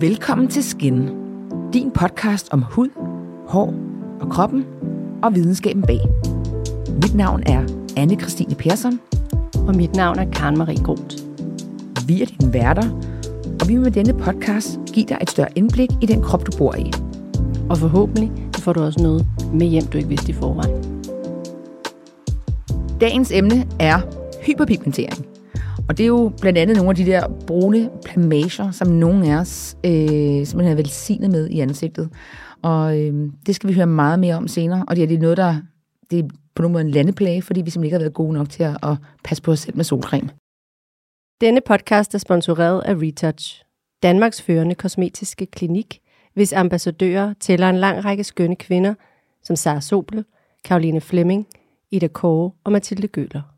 Velkommen til Skin, din podcast om hud, hår og kroppen og videnskaben bag. Mit navn er anne Christine Persson. Og mit navn er Karen Marie Groth. Vi er dine værter, og vi vil med denne podcast give dig et større indblik i den krop, du bor i. Og forhåbentlig får du også noget med hjem, du ikke vidste i forvejen. Dagens emne er hyperpigmentering. Og det er jo blandt andet nogle af de der brune plamager, som nogen af os øh, simpelthen er velsignet med i ansigtet. Og øh, det skal vi høre meget mere om senere. Og det er, det noget, der det er på nogen måde en landeplage, fordi vi simpelthen ikke har været gode nok til at, at passe på os selv med solcreme. Denne podcast er sponsoreret af Retouch, Danmarks førende kosmetiske klinik, hvis ambassadører tæller en lang række skønne kvinder, som Sara Sobel, Karoline Flemming, Ida Kåre og Mathilde Gøler.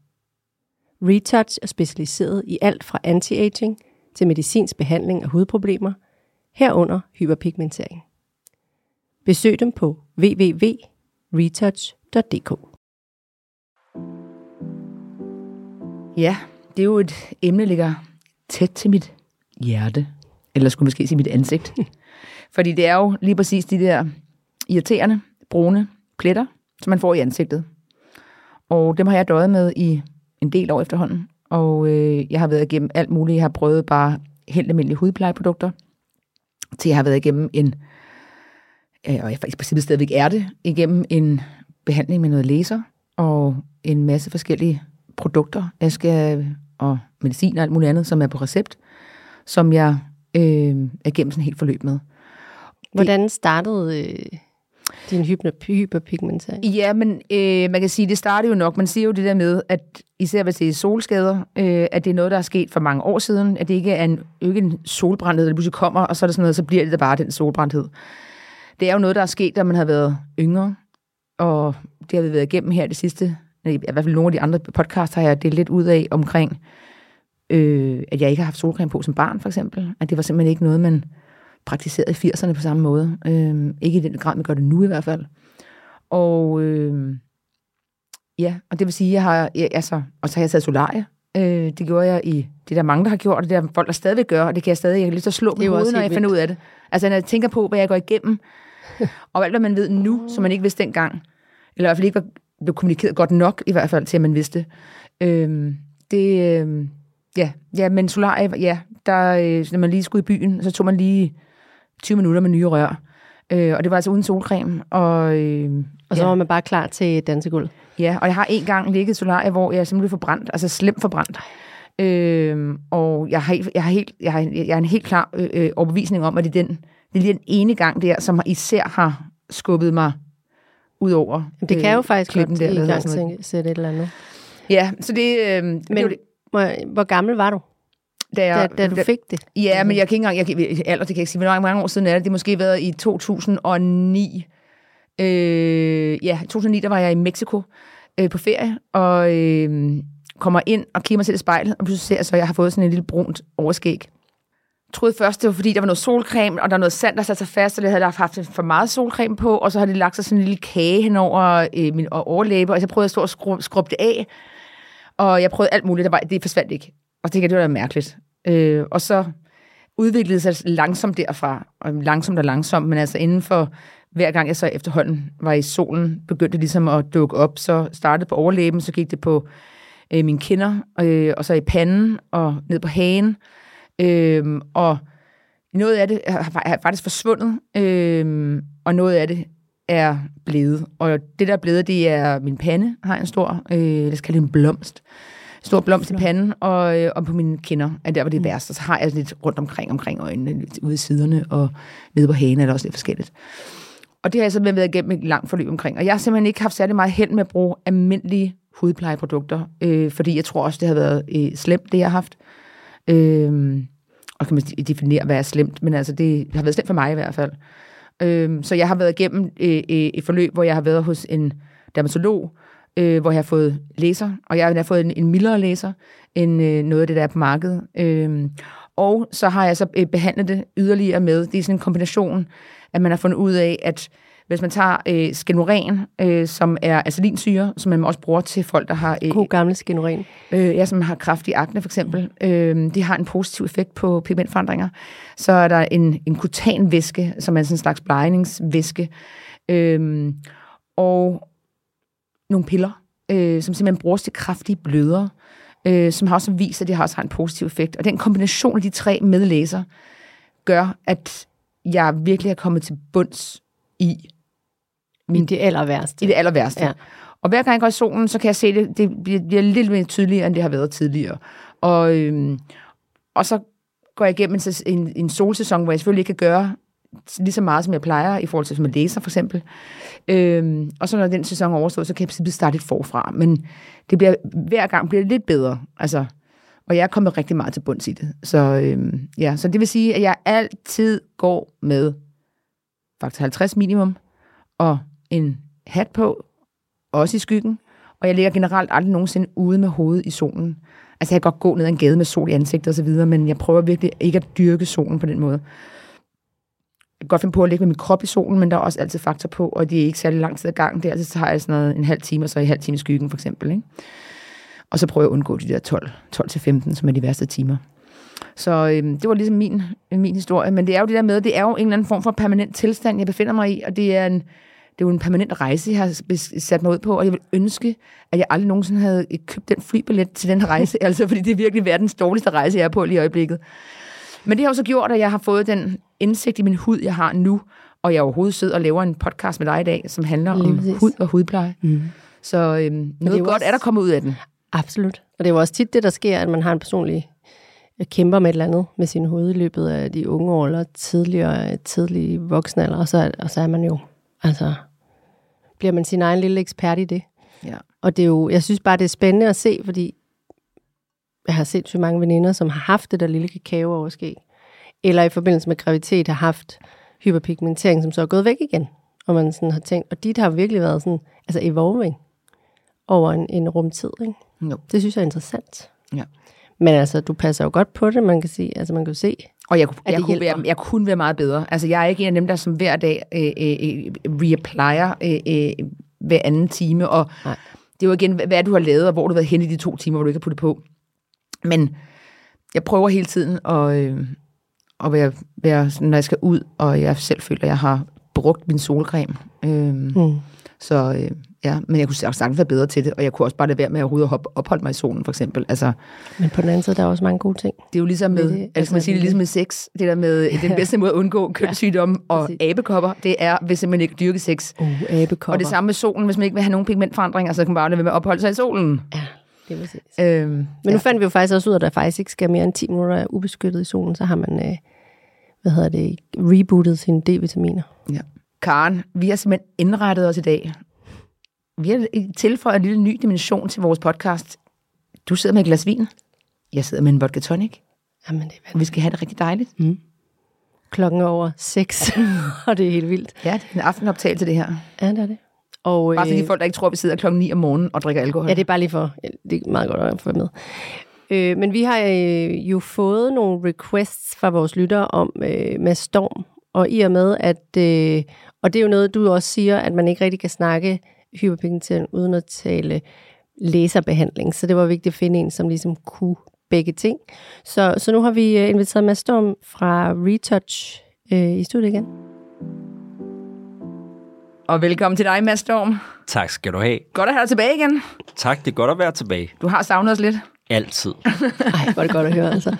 Retouch er specialiseret i alt fra anti-aging til medicinsk behandling af hudproblemer, herunder hyperpigmentering. Besøg dem på www.retouch.dk. Ja, det er jo et emne, der ligger tæt til mit hjerte. Eller skulle måske sige mit ansigt. Fordi det er jo lige præcis de der irriterende, brune pletter, som man får i ansigtet. Og dem har jeg døjet med i en del år efterhånden. Og øh, jeg har været igennem alt muligt. Jeg har prøvet bare helt almindelige hudplejeprodukter, til jeg har været igennem en, øh, og jeg faktisk på princippet stadigvæk er det, igennem en behandling med noget laser, og en masse forskellige produkter, jeg skal, og medicin og alt muligt andet, som er på recept, som jeg øh, er igennem sådan helt forløb med. Hvordan startede øh, din hyperpigmentering? Ja, men øh, man kan sige, det startede jo nok. Man siger jo det der med, at især hvis det er solskader, øh, at det er noget, der er sket for mange år siden, at det ikke er en, ikke en solbrændhed, der pludselig kommer, og så er det sådan noget, så bliver det da bare den solbrændthed. Det er jo noget, der er sket, da man har været yngre, og det har vi været igennem her det sidste, i hvert fald nogle af de andre podcasts har jeg delt lidt ud af omkring, øh, at jeg ikke har haft solcreme på som barn, for eksempel. At det var simpelthen ikke noget, man praktiseret i 80'erne på samme måde. Øh, ikke i den grad, man gør det nu i hvert fald. Og øh, ja, og det vil sige, jeg har, ja, altså, og så har jeg taget solarie. Øh, det gjorde jeg i, det er der mange, der har gjort, og det er der folk, der stadigvæk gør, og det kan jeg stadig, jeg kan lige så slå på hovedet, når jeg finder ud af det. Altså, når jeg tænker på, hvad jeg går igennem, og alt, hvad man ved nu, som man ikke vidste dengang, eller i hvert fald ikke var blev kommunikeret godt nok, i hvert fald til, at man vidste. Øh, det, øh, ja, ja, men solarie, ja, der, øh, når man lige skulle i byen, så tog man lige 20 minutter med nye rør. Øh, og det var altså uden solcreme. Og, øh, og så ja. var man bare klar til dansegulv. Ja, og jeg har en gang ligget solarie, hvor jeg simpelthen forbrændt, altså slemt forbrændt. Øh, og jeg har, jeg, har helt, jeg, har, jeg har en helt klar øh, øh, overbevisning om, at det er, den, det er lige den ene gang der, som især har skubbet mig ud over Det kan jo faktisk klippen godt der, i gang sætte et eller andet. Ja, så det... Øh, Men det, hvor, hvor gammel var du? Da, jeg, da, da du da, fik det? Ja, men jeg kan ikke engang, jeg, alder, det kan jeg ikke sige, hvor mange år siden er det? Det måske været i 2009. Øh, ja, i 2009, der var jeg i Mexico øh, på ferie, og øh, kommer ind og kigger mig til i spejlet, og så ser jeg så, at jeg har fået sådan en lille brunt overskæg. Jeg troede først, det var fordi, der var noget solcreme, og der var noget sand, der satte sig fast, og det havde jeg haft for meget solcreme på, og så har det lagt sig sådan en lille kage hen over øh, min overlæbe, og så prøvede jeg at stå og skrubbe, skrubbe det af, og jeg prøvede alt muligt, der var, det forsvandt ikke. Og det, det var da mærkeligt. Øh, og så udviklede det sig langsomt derfra, og langsomt og langsomt, men altså inden for hver gang jeg så efterhånden var i solen, begyndte det ligesom at dukke op, så startede på overlæben, så gik det på øh, mine kinder, øh, og så i panden, og ned på hagen, øh, og noget af det er faktisk forsvundet, øh, og noget af det er blevet. Og det, der er blevet, det er min pande, har en stor, øh, lad os kalde det en blomst, stor blomst i panden, og, øh, og på mine kinder er der, hvor det er værst. Og så har jeg lidt rundt omkring, omkring øjnene, lidt ude i siderne, og nede på hagen er der også lidt forskelligt. Og det har jeg simpelthen været igennem et langt forløb omkring. Og jeg har simpelthen ikke haft særlig meget held med at bruge almindelige hudplejeprodukter, øh, fordi jeg tror også, det har været øh, slemt, det jeg har haft. Øh, og kan man definere, hvad er slemt, men altså, det har været slemt for mig i hvert fald. Øh, så jeg har været igennem øh, øh, et forløb, hvor jeg har været hos en dermatolog, øh, hvor jeg har fået læser, og jeg har fået en, en mildere læser end øh, noget af det, der er på markedet. Øh, og så har jeg så øh, behandlet det yderligere med, det er sådan en kombination, at man har fundet ud af, at Hvis man tager øh, skenoren, øh, som er acelinsyre, som man også bruger til folk, der har... Øh, God gamle skenoren. øh, ja, som har kraftig akne for eksempel, øh, det har en positiv effekt på pigmentforandringer. Så er der en, en kutanvæske, som er sådan en slags blegningsvæske, øh, og nogle piller, øh, som simpelthen bruges til kraftige blødere, øh, som har også vist, at det har også har en positiv effekt. Og den kombination af de tre medlæser gør, at jeg virkelig er kommet til bunds i Min det aller værste. i det aller værste. Ja. Og hver gang jeg går i solen, så kan jeg se det, det bliver, bliver lidt mere tydeligere, end det har været tidligere. Og, øhm, og så går jeg igennem en, en, en solsæson, hvor jeg selvfølgelig ikke kan gøre lige så meget, som jeg plejer, i forhold til, som jeg læser for eksempel. Øhm, og så når den sæson er overstået, så kan jeg simpelthen starte lidt forfra. Men det bliver, hver gang bliver det lidt bedre. Altså, og jeg er kommet rigtig meget til bunds i det. Så, øhm, ja, så det vil sige, at jeg altid går med faktisk 50 minimum, og en hat på, også i skyggen, og jeg ligger generelt aldrig nogensinde ude med hovedet i solen. Altså, jeg kan godt gå ned ad en gade med sol i ansigtet og så videre, men jeg prøver virkelig ikke at dyrke solen på den måde. Jeg kan godt finde på at ligge med min krop i solen, men der er også altid faktor på, og det er ikke særlig lang tid ad gangen. Det er altid, så har jeg sådan noget en halv time, og så en halv time i skyggen, for eksempel. Ikke? Og så prøver jeg at undgå de der 12, 12-15, som er de værste timer. Så øhm, det var ligesom min, min historie. Men det er jo det der med, det er jo en eller anden form for permanent tilstand, jeg befinder mig i, og det er en, det er jo en permanent rejse, jeg har sat mig ud på, og jeg vil ønske, at jeg aldrig nogensinde havde købt den flybillet til den rejse, altså fordi det er virkelig verdens dårligste rejse, jeg er på lige i øjeblikket. Men det har jo så gjort, at jeg har fået den indsigt i min hud, jeg har nu, og jeg overhovedet sidder og laver en podcast med dig i dag, som handler Lige om præcis. hud og hudpleje. Mm. Så øhm, noget jo godt også- er der kommet ud af den. Absolut. Og det er jo også tit det, der sker, at man har en personlig øh, kæmper med et eller andet med sin hoved i løbet af de unge år, eller tidligere, tidlige voksenalder, og så, er- og så er man jo, altså, bliver man sin egen lille ekspert i det. Ja. Og det er jo, jeg synes bare, det er spændende at se, fordi jeg har set så mange veninder, som har haft det der lille kakaooverskæg, eller i forbindelse med graviditet har haft hyperpigmentering, som så er gået væk igen. Og man sådan har tænkt, og dit har virkelig været sådan, altså evolving over en, en rumtid, ikke? Jo. Det synes jeg er interessant. Ja. Men altså, du passer jo godt på det, man kan sige. Altså, man kan jo se. Og jeg, jeg, kunne være, jeg kunne være meget bedre. Altså, jeg er ikke en af dem, der som hver dag øh, øh, reapplier øh, øh, hver anden time. Og Nej. det er jo igen, hvad du har lavet, og hvor du har været henne i de to timer, hvor du ikke har puttet på. Men jeg prøver hele tiden at, øh, at være, være når jeg skal ud, og jeg selv føler, at jeg har brugt min solcreme. Øh, Mm. så øh, ja, men jeg kunne sagtens være bedre til det, og jeg kunne også bare lade være med at overhovedet hoppe- opholde mig i solen, for eksempel. Altså, Men på den anden side, der er også mange gode ting. det er jo ligesom med, Med det, altså, altså, man sige, det er ligesom med sex. Det der med, den bedste måde at undgå kønssygdomme og præcis. abekopper, det er, hvis man ikke dyrker sex. Uh, abekopper. Og det samme med solen, hvis man ikke vil have nogen pigmentforandringer, så kan man bare lade være med at opholde sig i solen. Ja, det er præcis. Øhm, Men nu fandt vi jo faktisk også ud af, at der faktisk ikke skal mere end 10 minutter ubeskyttet i solen, så har man, øh, hvad hedder det, rebootet sine D-vitaminer. ja. Karen, vi har simpelthen indrettet os i dag. Vi har tilføjet en lille ny dimension til vores podcast. Du sidder med et glas vin. Jeg sidder med en vodka tonic. Jamen, det er Og vi skal have det rigtig dejligt. klokken er over 6, og det er helt vildt. Ja, det er en aftenoptagelse, det her. Ja, det er det. Og, Bare for de øh, folk, der ikke tror, at vi sidder klokken 9 om morgenen og drikker alkohol. Ja, det er bare lige for, det er meget godt at få med. Øh, men vi har øh, jo fået nogle requests fra vores lyttere om øh, med storm, og i og med, at, øh, og det er jo noget, du også siger, at man ikke rigtig kan snakke hyperpigmentering uden at tale laserbehandling, så det var vigtigt at finde en, som ligesom kunne begge ting. Så, så nu har vi øh, inviteret Mads Storm fra Retouch øh, i studiet igen. Og velkommen til dig, Mads Storm. Tak skal du have. Godt at have dig tilbage igen. Tak, det er godt at være tilbage. Du har savnet os lidt. Altid. Ej, hvor er det godt at høre, altså.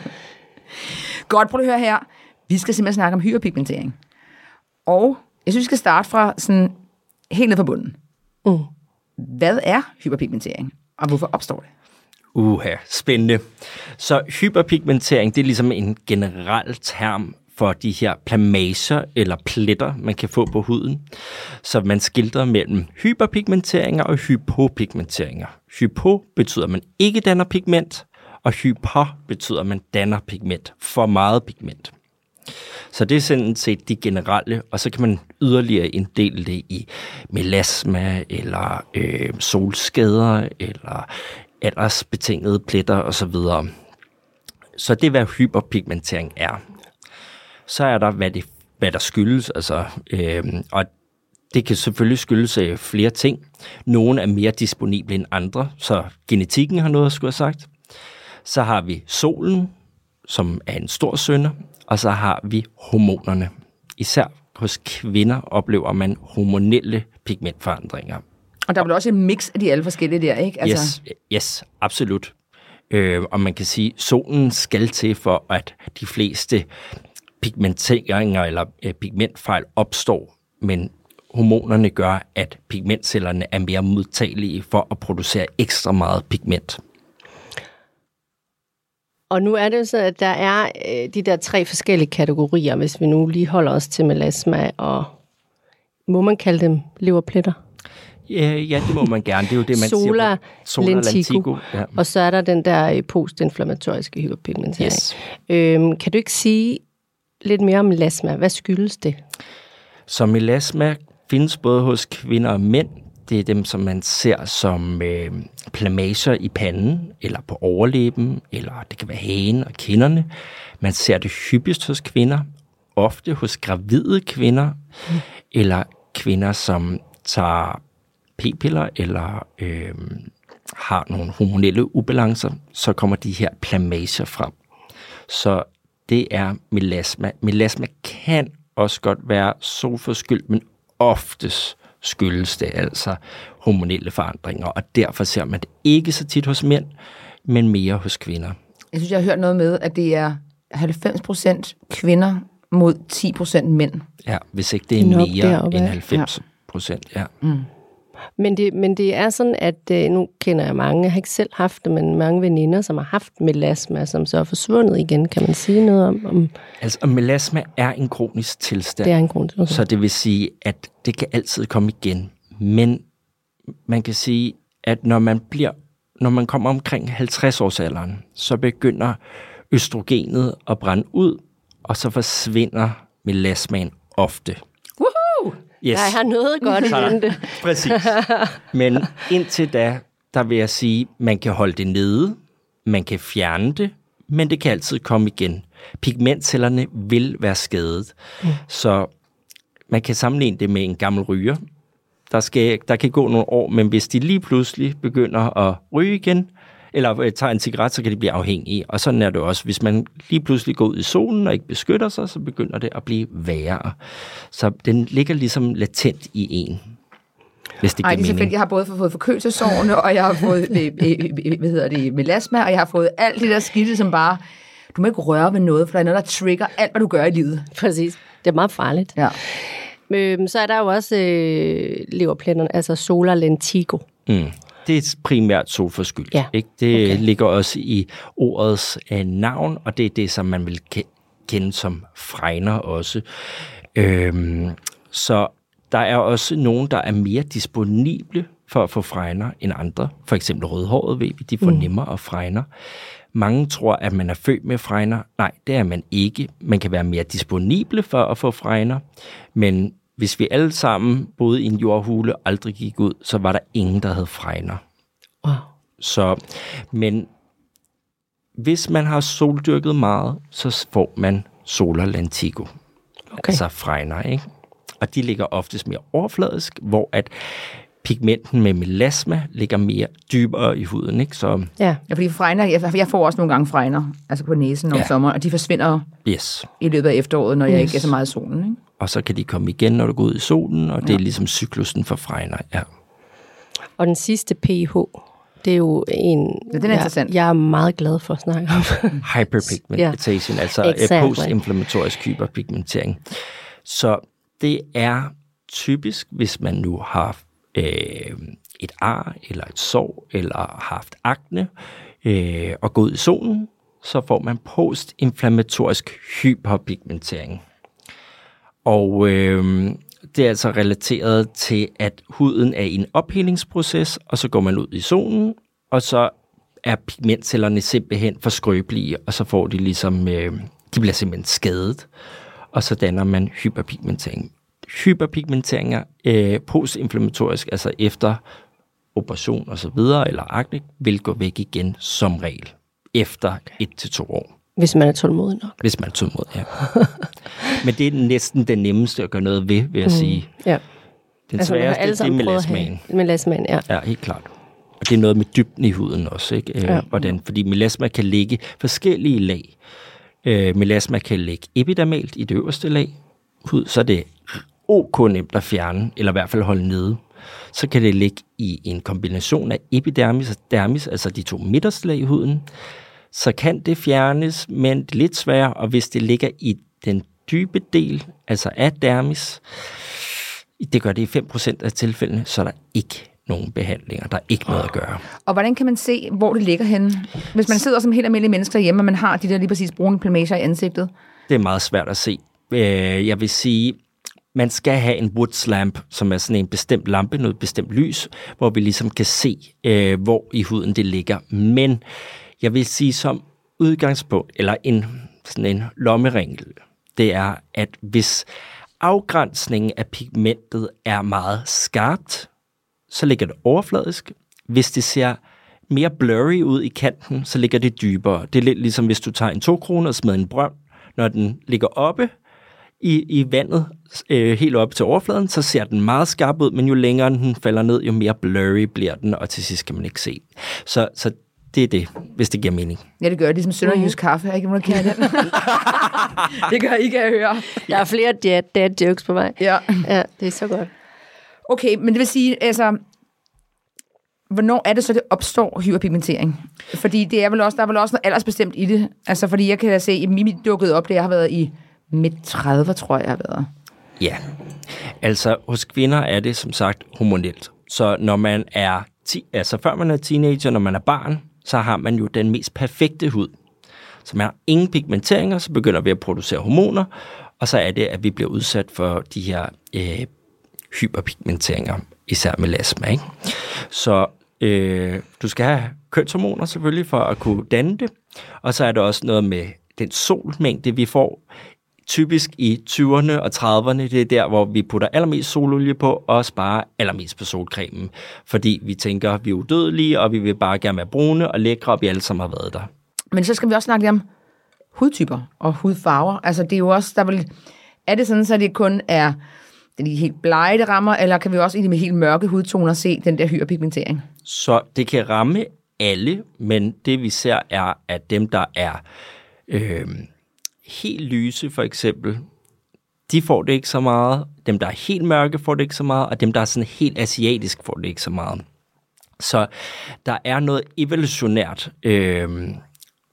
Godt, prøv at høre her. Vi skal simpelthen snakke om hyperpigmentering. Og jeg synes, vi skal starte fra sådan helt ned fra bunden. Mm. Hvad er hyperpigmentering, og hvorfor opstår det? Uha, spændende. Så hyperpigmentering, det er ligesom en generel term for de her plamager eller pletter, man kan få på huden. Så man skildrer mellem hyperpigmenteringer og hypopigmenteringer. Hypo betyder, at man ikke danner pigment, og hyper betyder, at man danner pigment. For meget pigment. Så det er sådan set de generelle, og så kan man yderligere inddele det i melasma, eller øh, solskader, eller aldersbetingede pletter osv. Så det er, hvad hyperpigmentering er. Så er der, hvad, det, hvad der skyldes, altså, øh, og det kan selvfølgelig skyldes øh, flere ting. Nogle er mere disponible end andre, så genetikken har noget at skulle have sagt. Så har vi solen, som er en stor sønder, og så har vi hormonerne. Især hos kvinder oplever man hormonelle pigmentforandringer. Og der er vel også en mix af de alle forskellige der, ikke? Altså... Yes, yes, absolut. Øh, og man kan sige, at solen skal til for, at de fleste pigmenteringer eller øh, pigmentfejl opstår, men hormonerne gør, at pigmentcellerne er mere modtagelige for at producere ekstra meget pigment. Og nu er det jo så, at der er øh, de der tre forskellige kategorier, hvis vi nu lige holder os til melasma, og må man kalde dem leverpletter? Ja, ja, det må man gerne. Det er jo det, man Sola, siger. Sola lentigo. Ja. Og så er der den der øh, postinflammatoriske hyperpigmentering. Yes. Øhm, kan du ikke sige lidt mere om melasma? Hvad skyldes det? Så melasma findes både hos kvinder og mænd. Det er dem, som man ser som øh, plamager i panden, eller på overlæben, eller det kan være hagen og kinderne. Man ser det hyppigst hos kvinder, ofte hos gravide kvinder, mm. eller kvinder, som tager p-piller, eller øh, har nogle hormonelle ubalancer, så kommer de her plamager frem. Så det er melasma. Melasma kan også godt være solforskyldt, men oftest skyldes det altså hormonelle forandringer, og derfor ser man det ikke så tit hos mænd, men mere hos kvinder. Jeg synes, jeg har hørt noget med, at det er 90% kvinder mod 10% mænd. Ja, hvis ikke det er Nok mere deroppe. end 90 procent, ja. Mm. Men det, men det er sådan, at øh, nu kender jeg mange, jeg har ikke selv haft det, men mange veninder, som har haft melasma, som så er forsvundet igen. Kan man sige noget om? om... Altså, melasma er en kronisk tilstand. Det er en kronisk okay. Så det vil sige, at det kan altid komme igen. Men man kan sige, at når man bliver når man kommer omkring 50 års alderen, så begynder østrogenet at brænde ud, og så forsvinder melasmaen ofte. Yes. Jeg har noget godt i vente. Præcis. Men indtil da, der vil jeg sige, man kan holde det nede, man kan fjerne det, men det kan altid komme igen. Pigmentcellerne vil være skadet. Mm. Så man kan sammenligne det med en gammel ryger. Der, skal, der kan gå nogle år, men hvis de lige pludselig begynder at ryge igen, eller øh, tager en cigaret, så kan de blive afhængige. Og sådan er det også. Hvis man lige pludselig går ud i solen og ikke beskytter sig, så begynder det at blive værre. Så den ligger ligesom latent i en. Hvis det Ej, det er selvfølgelig, jeg har både fået forkølelsesårene, og jeg har fået øh, øh, hvad hedder det, melasma, og jeg har fået alt det der skidte, som bare, du må ikke røre ved noget, for der er noget, der trigger alt, hvad du gør i livet. Præcis. Det er meget farligt. Ja. Øhm, så er der jo også øh, leverplætterne, altså solar lentigo. Mm det er primært solforskyldt. Ja. Ikke? Det okay. ligger også i ordets uh, navn, og det er det, som man vil kende som fregner også. Øhm, så der er også nogen, der er mere disponible for at få fregner end andre. For eksempel rødhåret ved vi, de får mm. nemmere at fregner. Mange tror, at man er født med fregner. Nej, det er man ikke. Man kan være mere disponible for at få fregner, men hvis vi alle sammen boede i en jordhule og aldrig gik ud, så var der ingen, der havde fregner. Wow. Så, men hvis man har soldyrket meget, så får man solar lentigo. Okay. Altså fregner, ikke? Og de ligger oftest mere overfladisk, hvor at pigmenten med melasma ligger mere dybere i huden. Ikke? Så, ja. ja, fordi fregner, jeg, jeg får også nogle gange fregner, altså på næsen om ja. sommeren, og de forsvinder yes. i løbet af efteråret, når yes. jeg ikke er så meget i solen. Ikke? Og så kan de komme igen, når du går ud i solen, og det ja. er ligesom cyklusen for fregner. Ja. Og den sidste pH, det er jo en, ja, den er jeg, interessant. jeg er meget glad for at snakke om. Hyperpigmentation, ja. altså exactly. postinflammatorisk hyperpigmentering. Så det er typisk, hvis man nu har øh, et ar eller et sår, eller haft akne, øh, og gå ud i solen, så får man postinflammatorisk hyperpigmentering. Og øh, det er altså relateret til, at huden er i en ophelingsproces, og så går man ud i solen, og så er pigmentcellerne simpelthen for skrøbelige, og så får de ligesom, øh, de bliver simpelthen skadet, og så danner man hyperpigmentering hyperpigmenteringer øh, postinflammatorisk, altså efter operation og så videre, eller akne, vil gå væk igen som regel efter et til to år. Hvis man er tålmodig nok. Hvis man er tålmodig, ja. Men det er næsten det nemmeste at gøre noget ved, vil jeg mm. sige. Ja. Den Altså, sværeste, alle det er at have melasmaen. melasmaen, ja. Ja, helt klart. Og det er noget med dybden i huden også, ikke? Øh, Ja. Hvordan? Fordi melasma kan ligge forskellige lag. Øh, melasma kan ligge epidermalt i det øverste lag hud, så er det ok nemt at fjerne, eller i hvert fald holde nede. Så kan det ligge i en kombination af epidermis og dermis, altså de to midterste lag i huden. Så kan det fjernes, men det er lidt sværere, og hvis det ligger i den dybe del, altså af dermis, det gør det i 5% af tilfældene, så er der ikke nogen behandlinger. Der er ikke noget at gøre. Og hvordan kan man se, hvor det ligger henne? Hvis man sidder som helt almindelig menneske derhjemme, og man har de der lige præcis brune plamager i ansigtet. Det er meget svært at se. Øh, Jeg vil sige, man skal have en woods lamp, som er sådan en bestemt lampe, noget bestemt lys, hvor vi ligesom kan se, øh, hvor i huden det ligger. Men jeg vil sige som udgangspunkt, eller en, sådan en lommeringel, det er, at hvis afgrænsningen af pigmentet er meget skarpt, så ligger det overfladisk. Hvis det ser mere blurry ud i kanten, så ligger det dybere. Det er lidt ligesom, hvis du tager en 2 kroner og smider en brønd. Når den ligger oppe i, i vandet, øh, helt oppe til overfladen, så ser den meget skarp ud, men jo længere den falder ned, jo mere blurry bliver den, og til sidst kan man ikke se. Så, så det er det, hvis det giver mening. Ja, det gør det, ligesom Sønderjysk Mhm. kaffe. Jeg ikke, der kender den. det gør I, kan jeg høre. Der er flere dad, dad jokes på vej. Ja. Ja, det er så godt. Okay, men det vil sige, altså, hvornår er det så, det opstår hyperpigmentering? Fordi det er vel også, der er vel også noget aldersbestemt i det. Altså, fordi jeg kan da se, at Mimi dukkede op, da jeg har været i midt 30, tror jeg, jeg har været. Ja, altså hos kvinder er det som sagt hormonelt. Så når man er, ti, altså før man er teenager, når man er barn, så har man jo den mest perfekte hud. Så man har ingen pigmenteringer, så begynder vi at producere hormoner, og så er det, at vi bliver udsat for de her øh, hyperpigmenteringer, især melasma. Ikke? Så øh, du skal have kønshormoner selvfølgelig for at kunne danne det, og så er der også noget med den solmængde, vi får typisk i 20'erne og 30'erne, det er der, hvor vi putter allermest sololie på og sparer allermest på solcremen. Fordi vi tænker, vi er udødelige, og vi vil bare gerne være brune og lækre, og vi alle sammen har været der. Men så skal vi også snakke lidt om hudtyper og hudfarver. Altså, det er jo også, der vil, er det sådan, så det kun er den helt blege, det rammer, eller kan vi også i de med helt mørke hudtoner se den der hyperpigmentering? Så det kan ramme alle, men det vi ser er, at dem, der er øh, helt lyse for eksempel, de får det ikke så meget. Dem, der er helt mørke, får det ikke så meget. Og dem, der er sådan helt asiatisk, får det ikke så meget. Så der er noget evolutionært. Øh,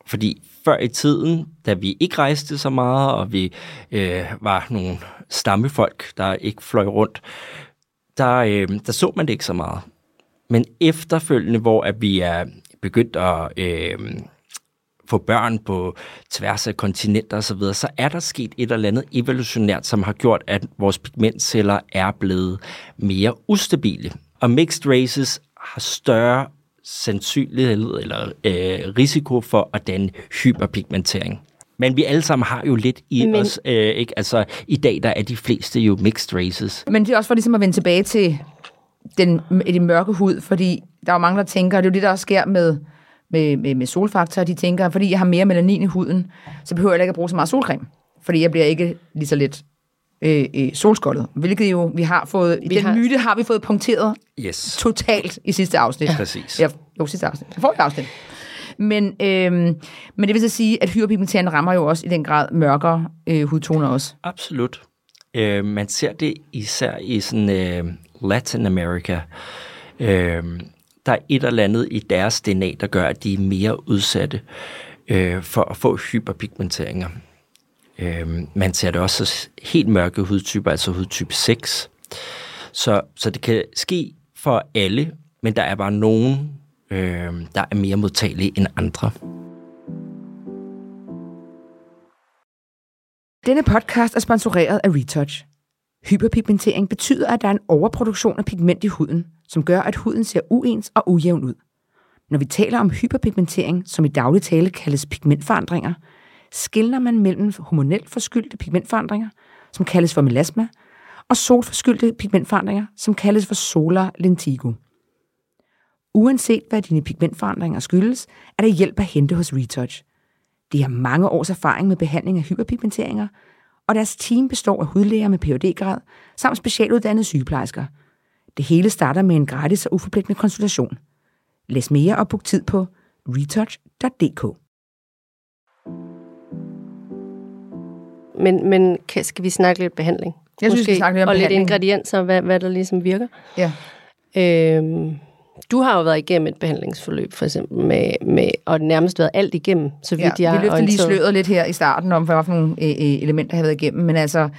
fordi før i tiden, da vi ikke rejste så meget, og vi øh, var nogle stammefolk, der ikke fløj rundt, der, øh, der så man det ikke så meget. Men efterfølgende, hvor at vi er begyndt at øh, få børn på tværs af kontinenter osv., så, videre, så er der sket et eller andet evolutionært, som har gjort, at vores pigmentceller er blevet mere ustabile. Og mixed races har større sandsynlighed eller øh, risiko for at danne hyperpigmentering. Men vi alle sammen har jo lidt i Men... os, øh, ikke? Altså, i dag der er de fleste jo mixed races. Men det er også for ligesom at vende tilbage til den, den mørke hud, fordi der er jo mange, der tænker, og det er jo det, der også sker med, med, med, med solfaktor, de tænker, fordi jeg har mere melanin i huden, så behøver jeg ikke at bruge så meget solcreme, fordi jeg bliver ikke lige så let øh, øh, solskoldet, hvilket jo vi har fået, Vi vi den har- myte har vi fået punkteret Yes. totalt i sidste afsnit. Ja. Præcis. Ja, jo, sidste afsnit. Det får afsnit. Men, øhm, men det vil så sige, at hyperpigmentering rammer jo også i den grad mørkere øh, hudtoner også. Absolut. Øh, man ser det især i sådan øh, Latin America. Øh, der er et eller andet i deres DNA, der gør, at de er mere udsatte øh, for at få hyperpigmenteringer. Øh, man ser det også hos helt mørke hudtyper, altså hudtype 6. Så, så det kan ske for alle, men der er bare nogen, øh, der er mere modtagelige end andre. Denne podcast er sponsoreret af Retouch. Hyperpigmentering betyder, at der er en overproduktion af pigment i huden, som gør, at huden ser uens og ujævn ud. Når vi taler om hyperpigmentering, som i daglig tale kaldes pigmentforandringer, skiller man mellem hormonelt forskyldte pigmentforandringer, som kaldes for melasma, og solforskyldte pigmentforandringer, som kaldes for solar lentigo. Uanset hvad dine pigmentforandringer skyldes, er der hjælp at hente hos Retouch. De har mange års erfaring med behandling af hyperpigmenteringer, og deres team består af hudlæger med phd grad samt specialuddannede sygeplejersker, det hele starter med en gratis og uforpligtende konsultation. Læs mere og book tid på retouch.dk. Men, men skal vi snakke lidt behandling? Jeg synes, vi skal snakke lidt om Og behandling. lidt ingredienser, hvad, hvad der ligesom virker. Ja. Øhm, du har jo været igennem et behandlingsforløb, for eksempel, med, med, og nærmest været alt igennem, så vidt ja, jeg vi er løfter lige sløret lidt her i starten om, hvad for nogle øh, øh, elementer jeg har været igennem. Men altså,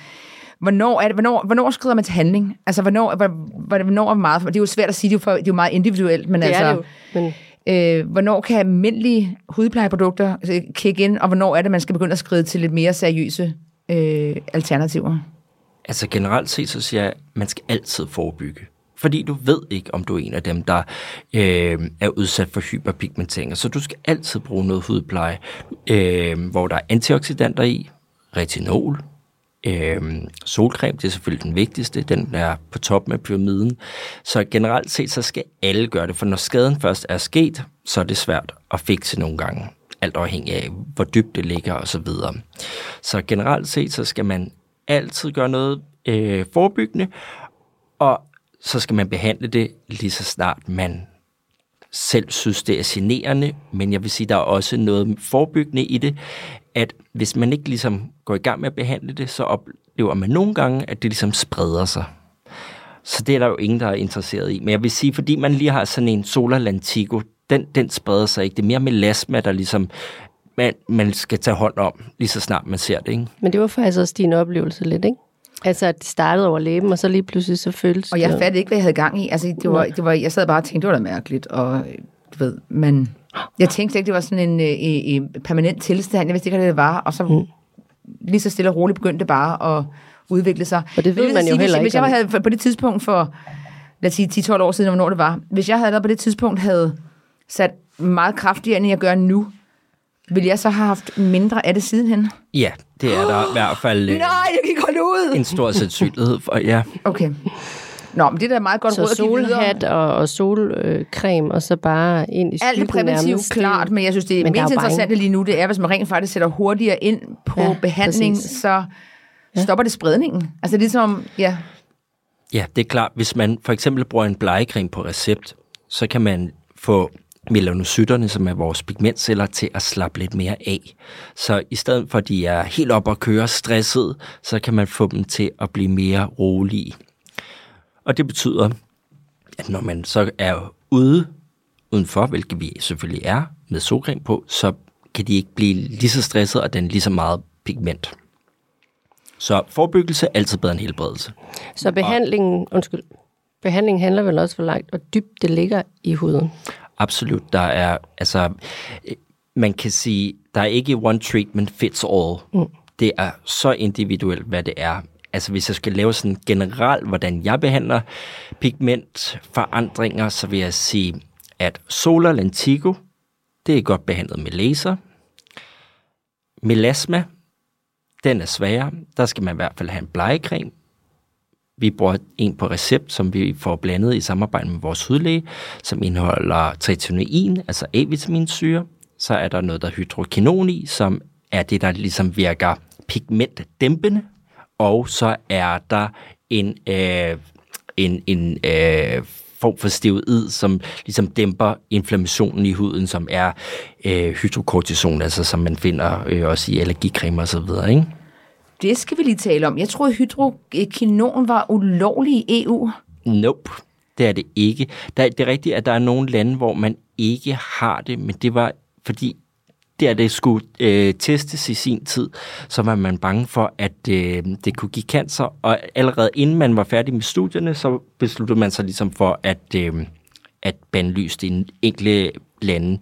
hvornår, er det, hvornår, hvornår skrider man til handling? Altså, hvornår, hvor, hvor, hvornår er meget... Det er jo svært at sige, det er jo, for, det er jo meget individuelt, men Det altså... er det jo, men Øh, hvornår kan almindelige hudplejeprodukter øh, kick ind, og hvornår er det, man skal begynde at skride til lidt mere seriøse øh, alternativer? Altså generelt set, så siger jeg, at man skal altid forebygge. Fordi du ved ikke, om du er en af dem, der øh, er udsat for hyperpigmentering. Så du skal altid bruge noget hudpleje, øh, hvor der er antioxidanter i, retinol, øh, solcreme, det er selvfølgelig den vigtigste, den er på toppen af pyramiden. Så generelt set, så skal alle gøre det, for når skaden først er sket, så er det svært at fikse nogle gange alt afhængig af, hvor dybt det ligger og så videre. Så generelt set, så skal man altid gøre noget øh, forebyggende, og så skal man behandle det lige så snart man selv synes, det er generende, men jeg vil sige, der er også noget forebyggende i det, at hvis man ikke ligesom går i gang med at behandle det, så oplever man nogle gange, at det ligesom spreder sig. Så det er der jo ingen, der er interesseret i. Men jeg vil sige, fordi man lige har sådan en Solar Lantigo, den, den spreder sig ikke. Det er mere melasma, der ligesom man, man skal tage hånd om, lige så snart man ser det. Ikke? Men det var faktisk også din oplevelse lidt, ikke? Altså, at det startede over læben, og så lige pludselig så føltes Og jeg det- fattede ikke, hvad jeg havde gang i. Altså, det var, det var, jeg sad bare og tænkte, det var da mærkeligt. Og du ved, men jeg tænkte ikke, det var sådan en, øh, en permanent tilstand. Jeg vidste ikke, hvad det var. Og så mm. lige så stille og roligt begyndte det bare at udvikle sig. Og det ved man jo sige, heller hvis, ikke, Hvis jeg havde på det tidspunkt for, lad os sige 10-12 år siden, hvornår det var. Hvis jeg havde allerede på det tidspunkt havde sat meget kraftigere, end jeg gør nu, ville jeg så have haft mindre af det sidenhen? Ja, det er der i hvert fald øh, Nej, jeg kan ikke holde ud! en stor sandsynlighed for, ja. Okay. Nå, men det er da meget godt råd Så at give videre. solhat og, og solcreme, og så bare ind i Alt er skyggen præventivt, nærmest. klart, men jeg synes, det Men der er mest jo bare interessante lige nu, det er, hvis man rent faktisk sætter hurtigere ind på Ja, ja, behandling, præcis. så stopper det spredningen. Altså ligesom, ja, Ja, det er klart. Hvis man for eksempel bruger en blegecreme på recept, så kan man få melanocytterne, som er vores pigmentceller, til at slappe lidt mere af. Så i stedet for, at de er helt op og køre stresset, så kan man få dem til at blive mere rolige. Og det betyder, at når man så er ude udenfor, hvilket vi selvfølgelig er, med solcreme på, så kan de ikke blive lige så stresset, og den lige så meget pigment. Så forebyggelse er altid bedre end helbredelse. Så behandlingen, undskyld, behandlingen handler vel også for langt, hvor dybt det ligger i huden. Absolut. Der er, altså, øh, man kan sige, der er ikke one treatment fits all. Mm. Det er så individuelt, hvad det er. Altså, hvis jeg skal lave sådan generelt, hvordan jeg behandler pigmentforandringer, så vil jeg sige, at Solar Lentigo, det er godt behandlet med laser. Melasma, den er sværere. Der skal man i hvert fald have en blegecreme. Vi bruger en på recept, som vi får blandet i samarbejde med vores hudlæge, som indeholder tretinoin, altså A-vitaminsyre. Så er der noget, der er hydrokinon i, som er det, der ligesom virker pigmentdæmpende. Og så er der en, øh, en, en øh, form for steroid, som ligesom dæmper inflammationen i huden, som er øh, hydrokortison, altså som man finder øh, også i allergicreme og så videre, ikke? Det skal vi lige tale om. Jeg troede, hydrokinon var ulovlig i EU. Nope, det er det ikke. Der, det er rigtigt, at der er nogle lande, hvor man ikke har det, men det var fordi, der det skulle øh, testes i sin tid, så var man bange for, at øh, det kunne give cancer, og allerede inden man var færdig med studierne, så besluttede man sig ligesom for at, øh, at bandlyse i enkelte lande.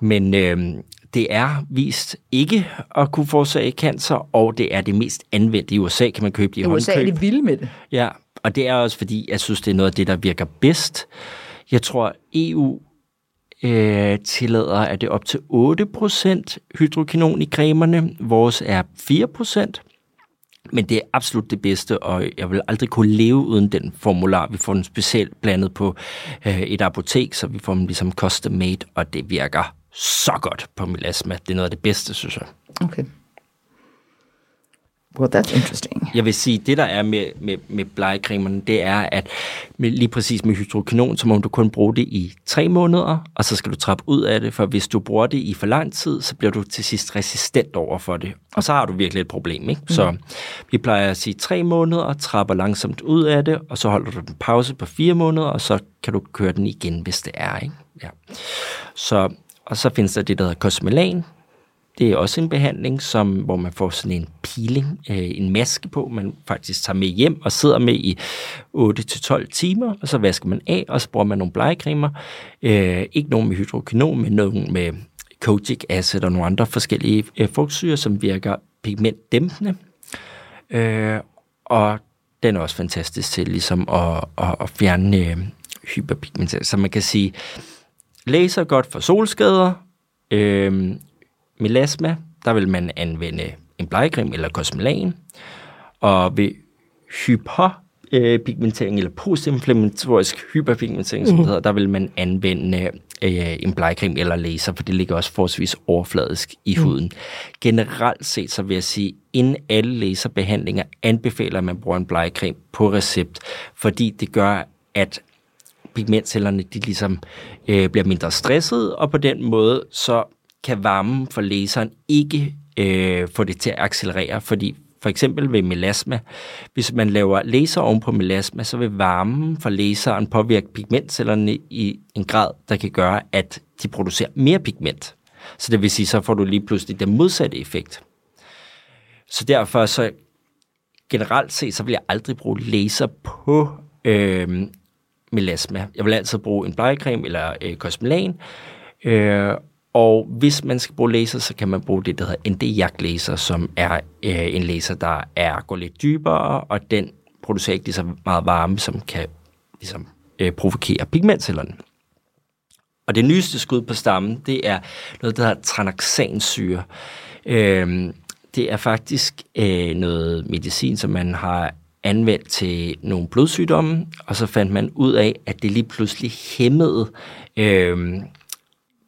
Men øh, det er vist ikke at kunne forårsage cancer, og det er det mest anvendte. I USA kan man købe det i I USA er håndkøb. de vilde med det. Ja, og det er også fordi, jeg synes, det er noget af det, der virker bedst. Jeg tror, EU øh, tillader, at det er op til 8% hydrokinon i cremerne. Vores er 4%. Men det er absolut det bedste, og jeg vil aldrig kunne leve uden den formular. Vi får den specielt blandet på øh, et apotek, så vi får dem ligesom custom made, og det virker så godt på melasma. Det er noget af det bedste, synes jeg. Okay. Well, that's interesting. Jeg vil sige, det der er med, med, med blegecremerne, det er, at med, lige præcis med hydrokinon, så må du kun bruge det i tre måneder, og så skal du trappe ud af det, for hvis du bruger det i for lang tid, så bliver du til sidst resistent over for det. Og så har du virkelig et problem, ikke? Mm. Så vi plejer at sige tre måneder, trapper langsomt ud af det, og så holder du en pause på fire måneder, og så kan du køre den igen, hvis det er, ikke? Ja. Så, og så findes der det, der hedder Cosmelan, det er også en behandling, som, hvor man får sådan en peeling, øh, en maske på, man faktisk tager med hjem og sidder med i 8-12 timer, og så vasker man af, og så bruger man nogle blegecremer. Øh, ikke nogen med hydrokinon, men nogen med kojic acid og nogle andre forskellige øh, frugtsyre, som virker pigmentdæmpende. Øh, og den er også fantastisk til ligesom at, at, at fjerne øh, hyperpigmentering. Så man kan sige, laser godt for solskader, øh, melasma, der vil man anvende en blegecreme eller kosmelan. Og ved hyperpigmentering eller postinflammatorisk hyperpigmentering, som mm. det hedder, der vil man anvende øh, en blegecreme eller laser, for det ligger også forholdsvis overfladisk i mm. huden. Generelt set, så vil jeg sige, inden alle laserbehandlinger anbefaler, at man bruger en blegecreme på recept, fordi det gør, at pigmentcellerne de ligesom øh, bliver mindre stresset, og på den måde så kan varmen for laseren ikke øh, få det til at accelerere, fordi for eksempel ved melasma, hvis man laver laser oven på melasma, så vil varmen fra laseren påvirke pigmentcellerne i en grad, der kan gøre, at de producerer mere pigment. Så det vil sige, så får du lige pludselig den modsatte effekt. Så derfor så generelt set, så vil jeg aldrig bruge laser på øh, melasma. Jeg vil altid bruge en blegecreme eller øh, kosmelan, øh, og hvis man skal bruge laser, så kan man bruge det, der hedder ND-jagt laser, som er øh, en laser, der er går lidt dybere, og den producerer ikke lige så meget varme, som kan ligesom, øh, provokere pigmentcellerne. Og det nyeste skud på stammen, det er noget, der hedder tranaxansyre. Øh, det er faktisk øh, noget medicin, som man har anvendt til nogle blodsygdomme, og så fandt man ud af, at det lige pludselig hæmmede øh,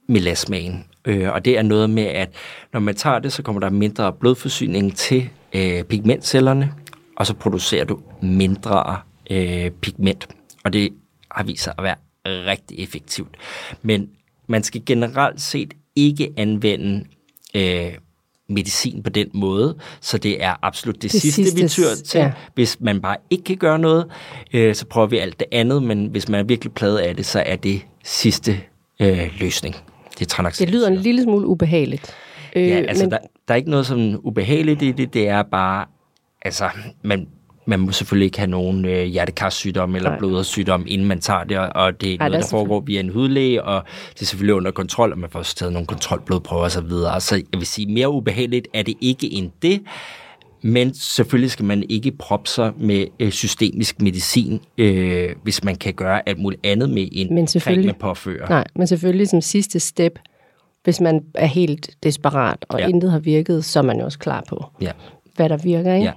melasmaen. Øh, og det er noget med, at når man tager det, så kommer der mindre blodforsyning til øh, pigmentcellerne, og så producerer du mindre øh, pigment. Og det har vist sig at være rigtig effektivt. Men man skal generelt set ikke anvende øh, medicin på den måde, så det er absolut det, det sidste, sidste, vi tyr til. Ja. Hvis man bare ikke kan gøre noget, øh, så prøver vi alt det andet, men hvis man er virkelig pladet af det, så er det sidste øh, løsning det er Det lyder en lille smule ubehageligt. Øh, ja, altså men... der, der er ikke noget som ubehageligt i det, det er bare, altså, man, man må selvfølgelig ikke have nogen øh, hjertekarsygdom eller blodårssygdom, inden man tager det, og det er Ej, noget, der foregår via en hudlæge, og det er selvfølgelig under kontrol, og man får også taget nogle kontrolblodprøver osv. Så, videre. så jeg vil sige, mere ubehageligt er det ikke end det, men selvfølgelig skal man ikke proppe sig med øh, systemisk medicin, øh, hvis man kan gøre alt muligt andet med en men creme påfører. Nej, men selvfølgelig som sidste step, hvis man er helt desperat, og ja. intet har virket, så er man jo også klar på, ja. hvad der virker, ikke? Ja.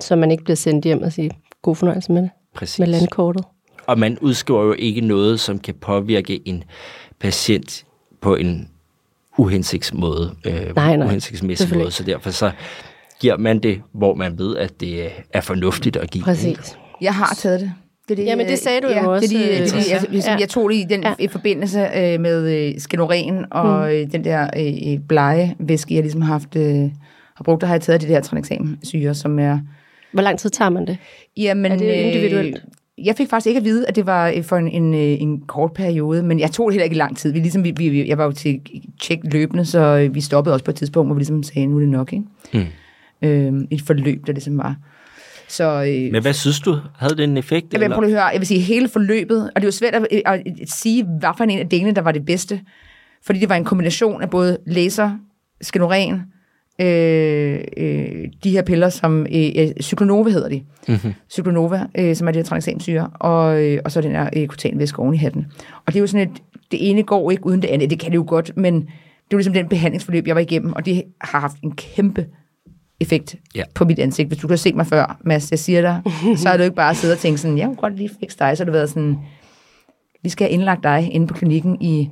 Så man ikke bliver sendt hjem og siger, god fornøjelse med det. Præcis. Med landkortet. Og man udskriver jo ikke noget, som kan påvirke en patient på en uhensigtsmåde, øh, nej, nej. uhensigtsmæssig måde, så derfor så giver man det, hvor man ved, at det er fornuftigt at give. Præcis. Jeg har taget det. Det, det, Jamen, det sagde du ja, jo også. Det, det, det, det, jeg, ja. jeg tog det i den ja. i forbindelse øh, med øh, skenoren og mm. øh, den der øh, blegevæske, jeg ligesom har haft, øh, har brugt, der har jeg taget det der tranexamsyre, som er... Hvor lang tid tager man det? Jamen, er det individuelt? Øh, jeg fik faktisk ikke at vide, at det var øh, for en, en, øh, en kort periode, men jeg tog det heller ikke lang tid. Vi, ligesom, vi, vi, jeg var jo til tjek løbende, så vi stoppede også på et tidspunkt, hvor vi ligesom sagde, nu er det nok. Ikke? Mm øh, et forløb, der ligesom var. Så, øh, Men hvad synes du? Havde det en effekt? Jeg vil, prøve at høre, jeg vil sige hele forløbet, og det er jo svært at, at, at sige, hvad for en af delene, der var det bedste. Fordi det var en kombination af både laser, skenoren, øh, øh, de her piller, som øh, øh Cyclonova hedder de. Mm-hmm. Cyclonova, øh, som er det her tranexamsyre, og, øh, og så den her øh, kutanvæske oven i hatten. Og det er jo sådan et, det ene går ikke uden det andet. Det kan det jo godt, men det er jo ligesom den behandlingsforløb, jeg var igennem, og det har haft en kæmpe effekt ja. på mit ansigt. Hvis du kan se mig før, Mads, jeg siger dig, så er du ikke bare siddet og tænkt sådan, jeg kunne godt lige fikse dig, så har det været sådan, vi skal have indlagt dig inde på klinikken i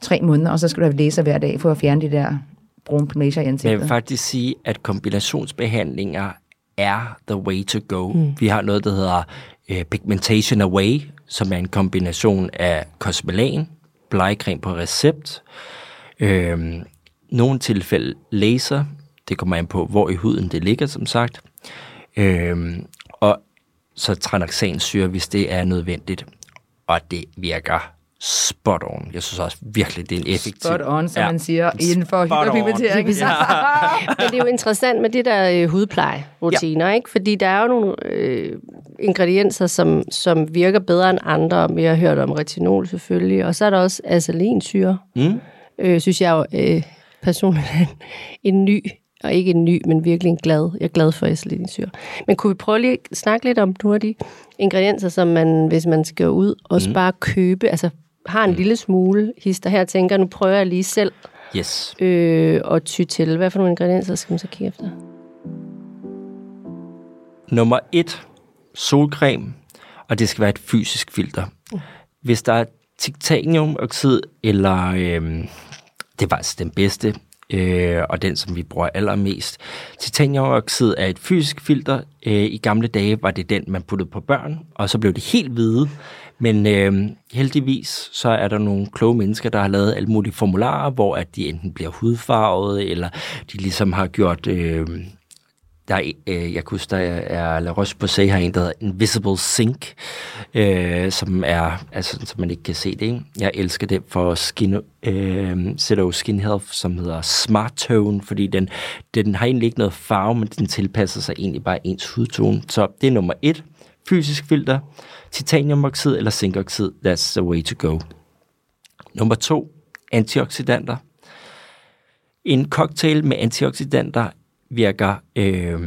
tre måneder, og så skal du have læser hver dag for at fjerne de der brune plamager i ansigtet. Jeg vil faktisk sige, at kombinationsbehandlinger er the way to go. Mm. Vi har noget, der hedder øh, Pigmentation Away, som er en kombination af kosmelan, blegecreme på recept, øh, nogle tilfælde laser, det kommer an på, hvor i huden det ligger, som sagt, øh, og så tranexansyre, hvis det er nødvendigt, og det virker spot on. Jeg synes også virkelig, det er en effektiv... Spot on, som ja. man siger, inden for hyperpigmentering. Ja. Men det er jo interessant med det der øh, hudpleje-rutiner, ja. ikke? Fordi der er jo nogle øh, ingredienser, som, som virker bedre end andre. Vi har hørt om retinol selvfølgelig, og så er der også acelinsyre. Mm. Øh, synes jeg jo øh, personligt en, en ny og ikke en ny, men virkelig en glad. Jeg er glad for acelinsyre. Men kunne vi prøve lige at snakke lidt om nogle af de ingredienser, som man, hvis man skal ud, også mm. bare købe, altså har en mm. lille smule hister her, tænker, nu prøver jeg lige selv yes. øh, at ty til. Hvad for nogle ingredienser skal man så kigge efter? Nummer et, solcreme, og det skal være et fysisk filter. Mm. Hvis der er titaniumoxid, eller øh, det er faktisk den bedste, øh, og den, som vi bruger allermest. Titaniumoxid er et fysisk filter. Øh, I gamle dage var det den, man puttede på børn, og så blev det helt hvide. Men øh, heldigvis så er der nogle kloge mennesker, der har lavet alle mulige formularer, hvor at de enten bliver hudfarvet, eller de ligesom har gjort... Øh, der er, øh, jeg kunne huske, der er La Roche-Posay har en, der hedder Invisible Zinc, øh, som er, altså, som man ikke kan se det. Ikke? Jeg elsker det for skin, øh, Zero Skin Health, som hedder Smart Tone, fordi den, den har egentlig ikke noget farve, men den tilpasser sig egentlig bare ens hudtone. Så det er nummer et, fysisk filter titaniumoxid eller zinkoxid, that's the way to go. Nummer to, antioxidanter. En cocktail med antioxidanter virker, øh,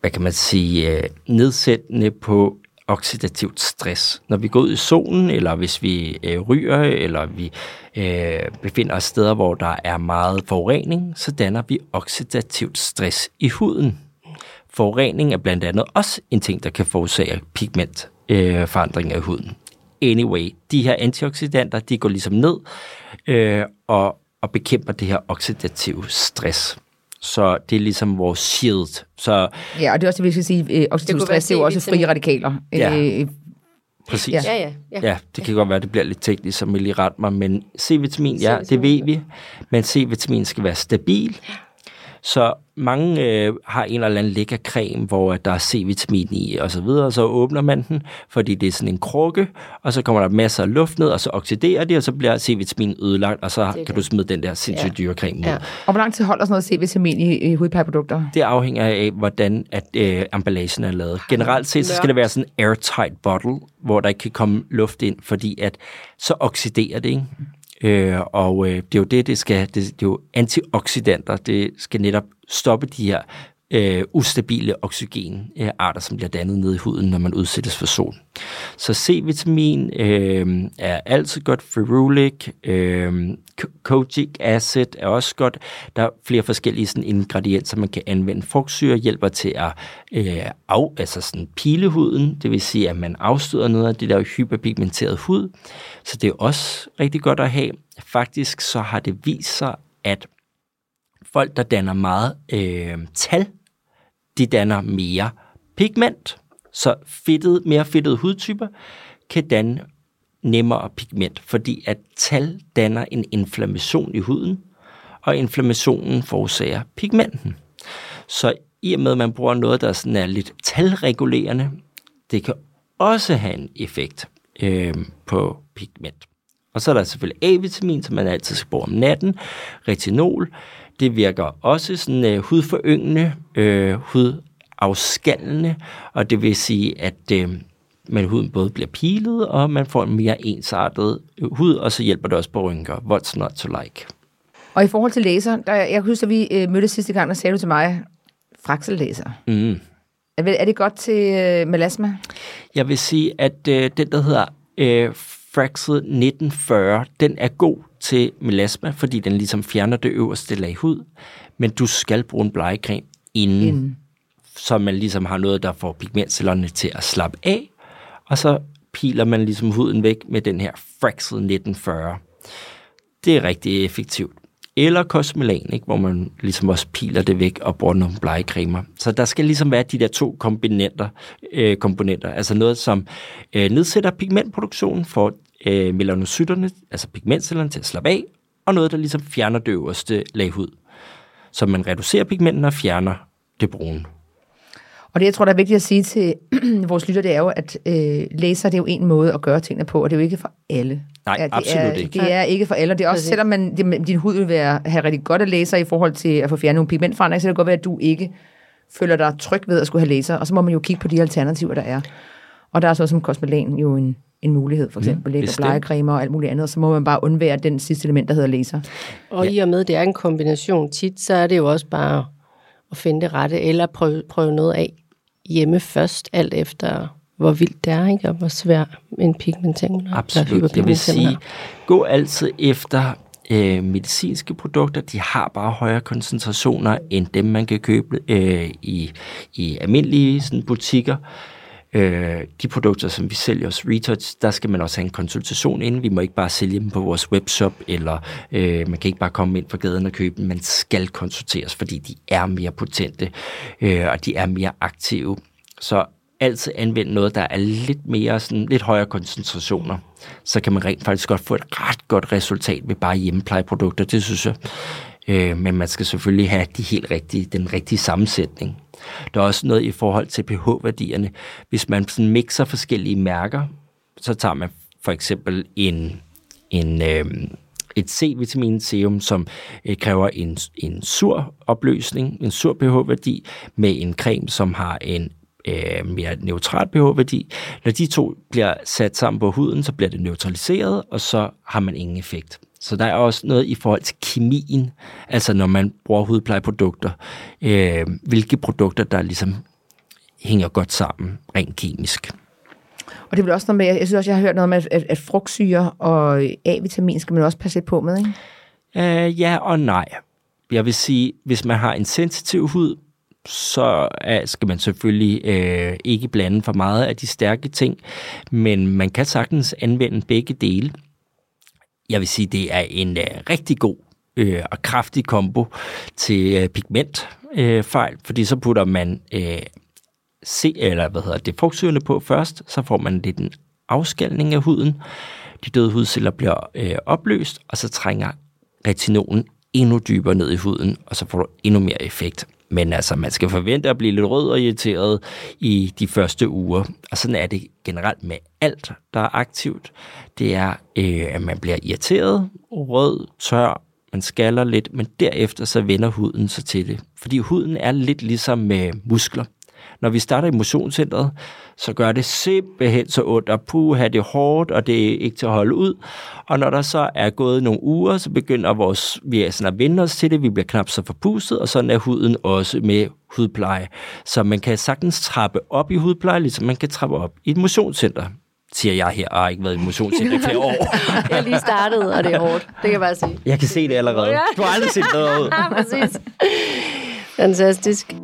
hvad kan man sige, øh, nedsættende på oxidativt stress. Når vi går ud i solen, eller hvis vi øh, ryger, eller vi øh, befinder os steder, hvor der er meget forurening, så danner vi oxidativt stress i huden. Forurening er blandt andet også en ting, der kan forårsage pigment øh, forandring af huden. Anyway, de her antioxidanter, de går ligesom ned øh, og, og bekæmper det her oxidative stress. Så det er ligesom vores shield. Så, ja, og det er også det, vi skal sige. Øh, oxidativ stress, det er jo også frie radikaler. Ja. Øh, Præcis. Ja. Ja, ja, ja. ja, det kan godt være, at det bliver lidt teknisk, som lige ret mig, men C-vitamin, ja, det ved vi. Men C-vitamin skal være stabil. Ja så mange øh, har en eller anden lækker creme, hvor der er C-vitamin i og så videre, og så åbner man den, fordi det er sådan en krukke, og så kommer der masser af luft ned, og så oxiderer det, og så bliver C-vitamin ødelagt, og så kan det. du smide den der sindssygt dyre creme ud. Ja. Og hvor lang tid holder sådan noget C-vitamin i, i hudplejeprodukter? Det afhænger af, hvordan at, øh, emballagen er lavet. Generelt set, så skal det være sådan en airtight bottle, hvor der ikke kan komme luft ind, fordi at så oxiderer det, ikke? Øh, og øh, det er jo det, det skal, det, det er jo antioxidanter, det skal netop stoppe de her øh, ustabile oxygenarter, øh, som bliver dannet nede i huden, når man udsættes for sol. Så C-vitamin øh, er altid godt, ferulic, øh, kojic acid er også godt. Der er flere forskellige sådan, ingredienser, man kan anvende. Frugtsyre hjælper til at øh, af, altså sådan pile huden, det vil sige, at man afstøder noget af det der hyperpigmenterede hud. Så det er også rigtig godt at have. Faktisk så har det vist sig, at folk, der danner meget øh, tal, de danner mere pigment. Så fedtet, mere fedtede hudtyper kan danne nemmere pigment, fordi at tal danner en inflammation i huden, og inflammationen forårsager pigmenten. Så i og med, at man bruger noget, der sådan er lidt talregulerende, det kan også have en effekt øh, på pigment. Og så er der selvfølgelig A-vitamin, som man altid skal bruge om natten, retinol, det virker også sådan øh, hudforyngende, øh, hudafskallende, og det vil sige, at øh, man huden både bliver pilet, og man får en mere ensartet øh, hud, og så hjælper det også på rynker. What's not to like? Og i forhold til laser, der, jeg husker, at vi øh, mødtes sidste gang, og sagde du til mig, fraksellaser. Mm. Er, er det godt til øh, melasma? Jeg vil sige, at øh, den, der hedder øh, Fraxel 1940, den er god til melasma, fordi den ligesom fjerner det øverste lag hud, men du skal bruge en blegecreme inden, inden, så man ligesom har noget, der får pigmentcellerne til at slappe af, og så piler man ligesom huden væk med den her Fraxel 1940. Det er rigtig effektivt. eller kosmelan, ikke? hvor man ligesom også piler det væk og bruger nogle blegecremer. Så der skal ligesom være de der to komponenter, øh, komponenter. altså noget, som øh, nedsætter pigmentproduktionen, for øh, melanocyterne, altså pigmentcellerne til at slappe af, og noget, der ligesom fjerner det øverste lag hud. Så man reducerer pigmenten og fjerner det brune. Og det, jeg tror, der er vigtigt at sige til vores lytter, det er jo, at øh, laser, det er jo en måde at gøre tingene på, og det er jo ikke for alle. Nej, ja, det absolut er, ikke. Det er ikke for alle, og det er også, Præcis. selvom man, det, din hud vil være, have rigtig godt af laser i forhold til at få fjernet nogle pigmentforandringer, så kan det godt være, at du ikke føler dig tryg ved at skulle have laser, og så må man jo kigge på de alternativer, der er. Og der er så som kosmelan jo en, en mulighed, for eksempel mm, bestemt. blegecremer og alt muligt andet, så må man bare undvære den sidste element, der hedder laser. Og i og med, det er en kombination tit, så er det jo også bare at finde det rette, eller prøve, prøve noget af hjemme først, alt efter hvor vildt det er, ikke? og hvor svær en pigmentering eller Absolut. Jeg vil er. sige, gå altid efter øh, medicinske produkter. De har bare højere koncentrationer end dem, man kan købe øh, i, i almindelige sådan, butikker. Øh, de produkter, som vi sælger hos Retouch, der skal man også have en konsultation inden. Vi må ikke bare sælge dem på vores webshop, eller øh, man kan ikke bare komme ind fra gaden og købe dem. Man skal konsulteres, fordi de er mere potente, øh, og de er mere aktive. Så altid anvende noget, der er lidt mere, sådan, lidt højere koncentrationer. Så kan man rent faktisk godt få et ret godt resultat ved bare hjemmeplejeprodukter, det synes jeg. Øh, men man skal selvfølgelig have de helt rigtige, den rigtige sammensætning. Der er også noget i forhold til pH-værdierne. Hvis man sådan mixer forskellige mærker, så tager man for eksempel en, en øh, et C-vitamin serum, som øh, kræver en, en sur opløsning, en sur pH-værdi, med en creme, som har en øh, mere neutral pH-værdi. Når de to bliver sat sammen på huden, så bliver det neutraliseret, og så har man ingen effekt. Så der er også noget i forhold til kemien, altså når man bruger hudplejeprodukter, øh, hvilke produkter, der ligesom hænger godt sammen rent kemisk. Og det er vel også noget med, jeg synes også, jeg har hørt noget med, at, at, frugtsyre og A-vitamin skal man også passe lidt på med, ikke? Øh, ja og nej. Jeg vil sige, hvis man har en sensitiv hud, så skal man selvfølgelig øh, ikke blande for meget af de stærke ting, men man kan sagtens anvende begge dele. Jeg vil sige, det er en øh, rigtig god øh, og kraftig kombo til øh, pigmentfejl, øh, fejl, fordi så putter man øh, C, eller hvad hedder det, frugtsyrene på først, så får man lidt en afskalning af huden. De døde hudceller bliver øh, opløst, og så trænger retinolen endnu dybere ned i huden, og så får du endnu mere effekt. Men altså, man skal forvente at blive lidt rød og irriteret i de første uger. Og sådan er det generelt med alt, der er aktivt. Det er, øh, at man bliver irriteret, rød, tør, man skaller lidt, men derefter så vender huden sig til det. Fordi huden er lidt ligesom med muskler. Når vi starter i motionscentret, så gør det simpelthen så ondt, og puha, det er hårdt, og det er ikke til at holde ud. Og når der så er gået nogle uger, så begynder vores, vi er sådan at vende os til det, vi bliver knap så forpustet, og sådan er huden også med hudpleje. Så man kan sagtens trappe op i hudpleje, ligesom man kan trappe op i et motionscenter siger jeg her, og har ikke været i motionscenter i flere år. Jeg lige startet, og det er hårdt. Det kan jeg bare sige. Jeg kan se det allerede. Du har aldrig set noget ud. Ja, præcis. Fantastisk.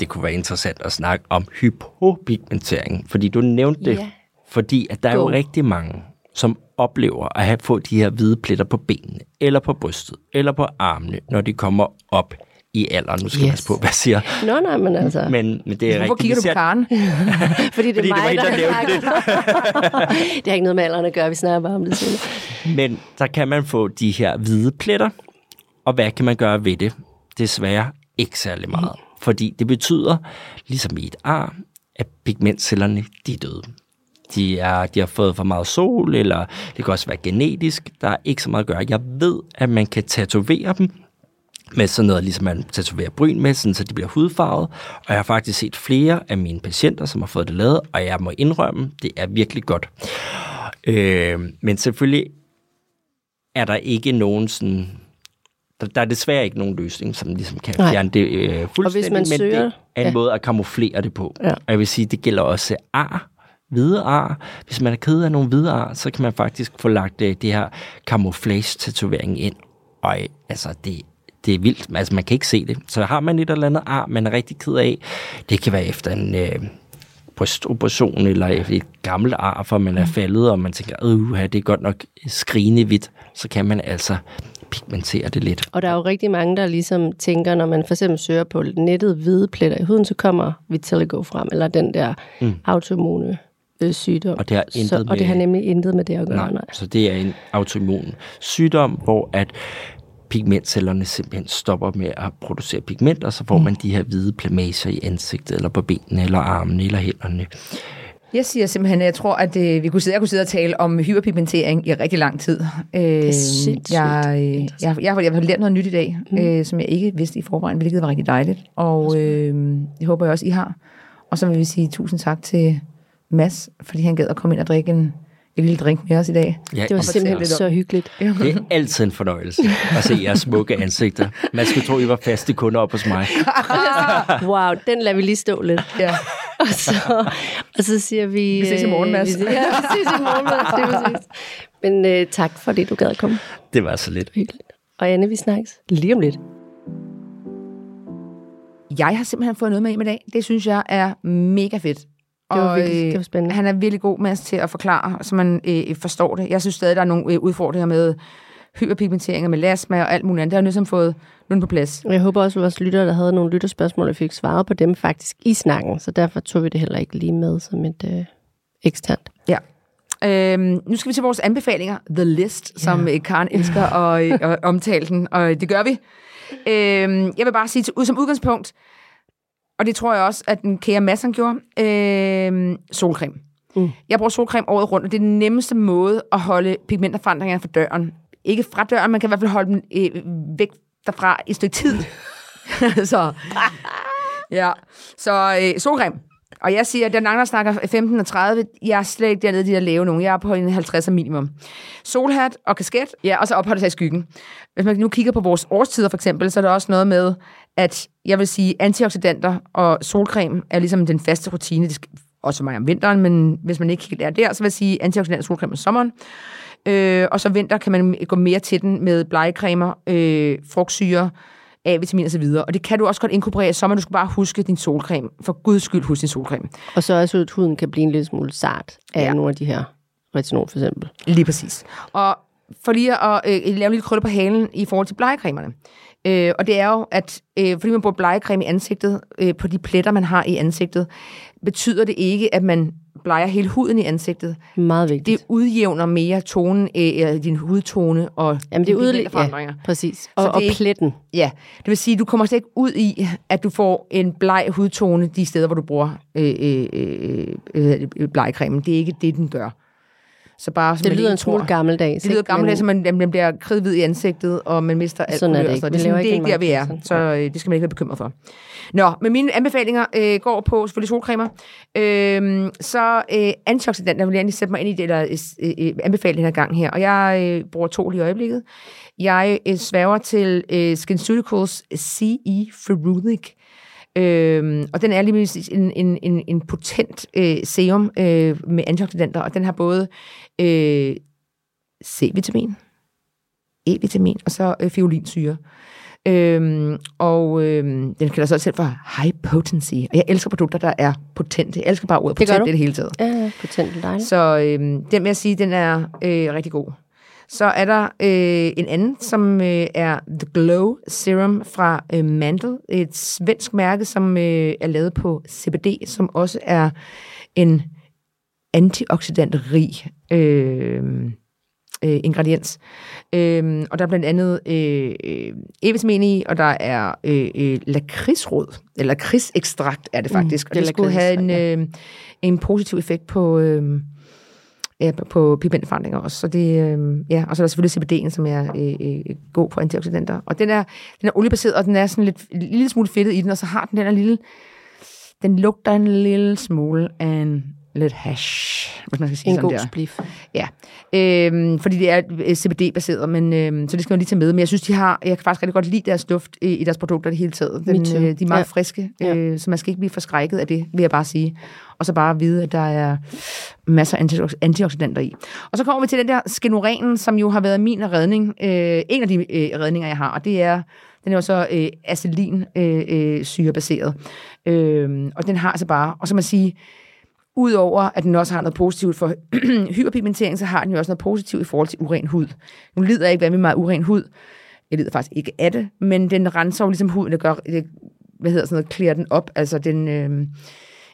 Det kunne være interessant at snakke om hypopigmentering, fordi du nævnte det, Ja. fordi at der er jo Go. rigtig mange, som oplever at have fået de her hvide pletter på benene, eller på brystet, eller på armene, når de kommer op i alderen. Nu skal jeg Yes. passe på, hvad jeg siger. Nå, nej, men altså... Men, men det er Hvorfor rigtigt. kigger du på Karen? Fordi det er Fordi det var mig, der der, det. det har ikke noget med alderen at gøre, vi snakker bare om det senere. Men der kan man få de her hvide pletter, og hvad kan man gøre ved det? Desværre ikke særlig meget. Fordi det betyder, ligesom i et ar, at pigmentcellerne de er døde. De, er, de har fået for meget sol, eller det kan også være genetisk. Der er ikke så meget at gøre. Jeg ved, at man kan tatovere dem med sådan noget, ligesom man tatoverer bryn med, sådan, så de bliver hudfarvet. Og jeg har faktisk set flere af mine patienter, som har fået det lavet, og jeg må indrømme, det er virkelig godt. Øh, men selvfølgelig er der ikke nogen sådan... Der, der er desværre ikke nogen løsning, som ligesom kan Nej. fjerne det øh, fuldstændig, man men søger- det er en ja. måde at kamuflere det på. Ja. Og jeg vil sige, det gælder også ar, hvide ar. Hvis man er ked af nogle hvide ar, så kan man faktisk få lagt øh, det her camouflage-tatovering ind. Og øh, altså, det, det er vildt. Altså, man kan ikke se det. Så har man et eller andet ar, man er rigtig ked af. Det kan være efter en øh, brystoperation eller et gammelt ar, for man er faldet, og man tænker, øh, det er godt nok skrigende hvidt. så kan man altså pigmentere det lidt. Og der er jo rigtig mange, der ligesom tænker, når man for eksempel søger på nettet hvide pletter i huden, så kommer vitiligo frem, eller den der mm. autoimmune øh, sygdom. Og det har intet så, Og med- det har nemlig intet med det at gøre, nej. Nej, så det er en autoimmun sygdom, hvor at pigmentcellerne simpelthen stopper med at producere pigment, og så får man de her hvide plamager i ansigtet, eller på benene, eller armene, eller hænderne. Jeg siger simpelthen, at jeg tror, at øh, vi kunne sidde, jeg kunne sidde og tale om hyperpigmentering i rigtig lang tid. Øh, det er sindssygt jeg, øh, jeg, jeg, jeg, jeg har lært noget nyt i dag, mm. øh, som jeg ikke vidste i forvejen, hvilket var rigtig dejligt. Og øh, det håber jeg også, I har. Og så vil vi sige tusind tak til Mads, fordi han gad at komme ind og drikke en, en lille drink med os i dag. Ja, Det var simpelthen lidt så hyggeligt. det er altid en fornøjelse at se jeres smukke ansigter. Man skulle tro, I var faste kunder op hos mig. Wow, den lader vi lige stå lidt. Ja. Og så, og så siger vi... Vi ses i morgen, Mads. vi ses- Ja, vi ses i morgen, Mads. Det er præcis. Men øh, tak for det, du gad at komme. Det var så lidt. Hyggeligt. Og Anne, vi snakkes lige om lidt. Jeg har simpelthen fået noget med hjem i dag. Det synes jeg er mega fedt. Det var Og, virkelig- øh, det var spændende. Han er virkelig god med til at forklare, så man øh, forstår det. Jeg synes stadig, der er nogle øh, udfordringer med hyperpigmentering og melasma og alt muligt andet. Det har jeg ligesom fået nu på plads. Jeg håber også, at vores lyttere, der havde nogle lytterspørgsmål, og fik svaret på dem faktisk i snakken. Så derfor tog vi det heller ikke lige med som et øh, eksternt. Ja. Øhm, nu skal vi til vores anbefalinger. The List, som øh, Karen elsker at, øh, at omtale den, og det gør vi. Øhm, jeg vil bare sige til, ud som udgangspunkt, og det tror jeg også, at den kære Mads han gjorde, øhm, solcreme. Mm. Jeg bruger solcreme året rundt, og det er den nemmeste måde at holde pigmentforandringerne fra døren. Ikke fra døren, man kan i hvert fald holde dem øh, væk derfra i et stykke tid. så, ja. så øh, solcreme. Og jeg siger, at den andre snakker 15 og 30. Jeg er slet ikke dernede, de der lave nogen. Jeg er på en 50 minimum. Solhat og kasket, ja, og så opholder sig i skyggen. Hvis man nu kigger på vores årstider for eksempel, så er der også noget med, at jeg vil sige, antioxidanter og solcreme er ligesom den faste rutine. Det skal også mig om vinteren, men hvis man ikke helt er der, så vil jeg sige antioxidanter og solcreme om sommeren. Øh, og så vinter kan man gå mere til den med blegecremer, øh, frugtsyre, A-vitamin og så videre. Og det kan du også godt inkorporere i sommer. Du skal bare huske din solcreme. For guds skyld, husk din solcreme. Og så også, at huden kan blive en lille smule sart af Ja. nogle af de her retinol for eksempel. Lige præcis. Og for lige at øh, lave en lille krølle på halen i forhold til blegecremerne. Øh, og det er jo, at øh, fordi man bruger blegecreme i ansigtet, øh, på de pletter, man har i ansigtet, betyder det ikke, at man bleger hele huden i ansigtet. Meget vigtigt. Det udjævner mere tonen, øh, din hudtone og Jamen, det udlæg. pigmentforandringer. Ja, præcis. Så Og, det og pletten. Ja, det vil sige, at du kommer slet ikke ud i, at du får en bleg hudtone de steder, hvor du bruger øh, øh, øh, øh, øh, blegecremen. Det er ikke det, den gør. Så bare, Det lyder en smule gammeldags. Det lyder gammeldags, så Men- man, man bliver kridhvid i ansigtet, og man mister alt Sådan er det ikke. Vi noget. laver det er ikke der, vi er, så øh, det skal man ikke være bekymret for. Nå, men mine anbefalinger øh, går på selvfølgelig solcremer. Øh, så øh, antioxidanter, jeg vil gerne lige sætte mig ind i det, der øh, øh, anbefaling den her gang her. Og jeg øh, bruger to lige i øjeblikket. Jeg øh, sværger til øh, SkinCeuticals CE Ferulic. Øhm, og den er lige en, en, en, en potent øh, serum øh, med antioxidanter, og den har både øh, C-vitamin, E-vitamin og så øh, fiolinsyre. Øhm, og øhm, den kalder sig også selv for high potency. Og jeg elsker produkter, der er potente. Jeg elsker bare ordet Det potent i det hele taget. Ja, ja, potent dejligt. Så øhm, den vil jeg sige, den er øh, rigtig god. Så er der øh, en anden, som øh, er The Glow Serum fra øh, Mandel. Et svensk mærke, som øh, er lavet på CBD, som også er en antioxidantrig øh, øh, ingrediens. Øh, og der er blandt andet øh, øh, E-vitamin i, og der er øh, øh, lakridsrod, eller lakridsekstrakt er det faktisk. Mm, og det er det skulle have en, øh, en positiv effekt på... Øh, ja, på pigmentforandringer også. Så det, øh, ja, og så er der selvfølgelig CBD'en, som er øh, øh, god på antioxidanter. Og den er, den er oliebaseret, og den er sådan lidt, en lille smule fedtet i den, og så har den den her lille, den lugter en lille smule af en lidt hash, hvis man skal sige En sådan god der. Ja, øhm, fordi det er øh, CBD-baseret, men øhm, så det skal man lige tage med. Men jeg synes, de har, jeg kan faktisk rigtig godt lide deres duft i, i deres produkter det hele taget. Den, øh, de er meget Ja. friske, Ja. øh, så man skal ikke blive forskrækket af det, vil jeg bare sige. Og så bare vide, at der er masser af antiox- antioxidanter i. Og så kommer vi til den der skenoren, som jo har været min redning. Øh, en af de øh, redninger, jeg har, og det er, den er jo så øh, acetylin øh, øh, syrebaseret. Øh, og den har altså bare, og så man sige, Udover at den også har noget positivt for hyperpigmentering, så har den jo også noget positivt i forhold til uren hud. Nu lider jeg ikke hvad med meget uren hud. Jeg lider faktisk ikke af det, men den renser jo ligesom huden, det gør, det, hvad hedder sådan noget, klæder den op. Altså den, øh,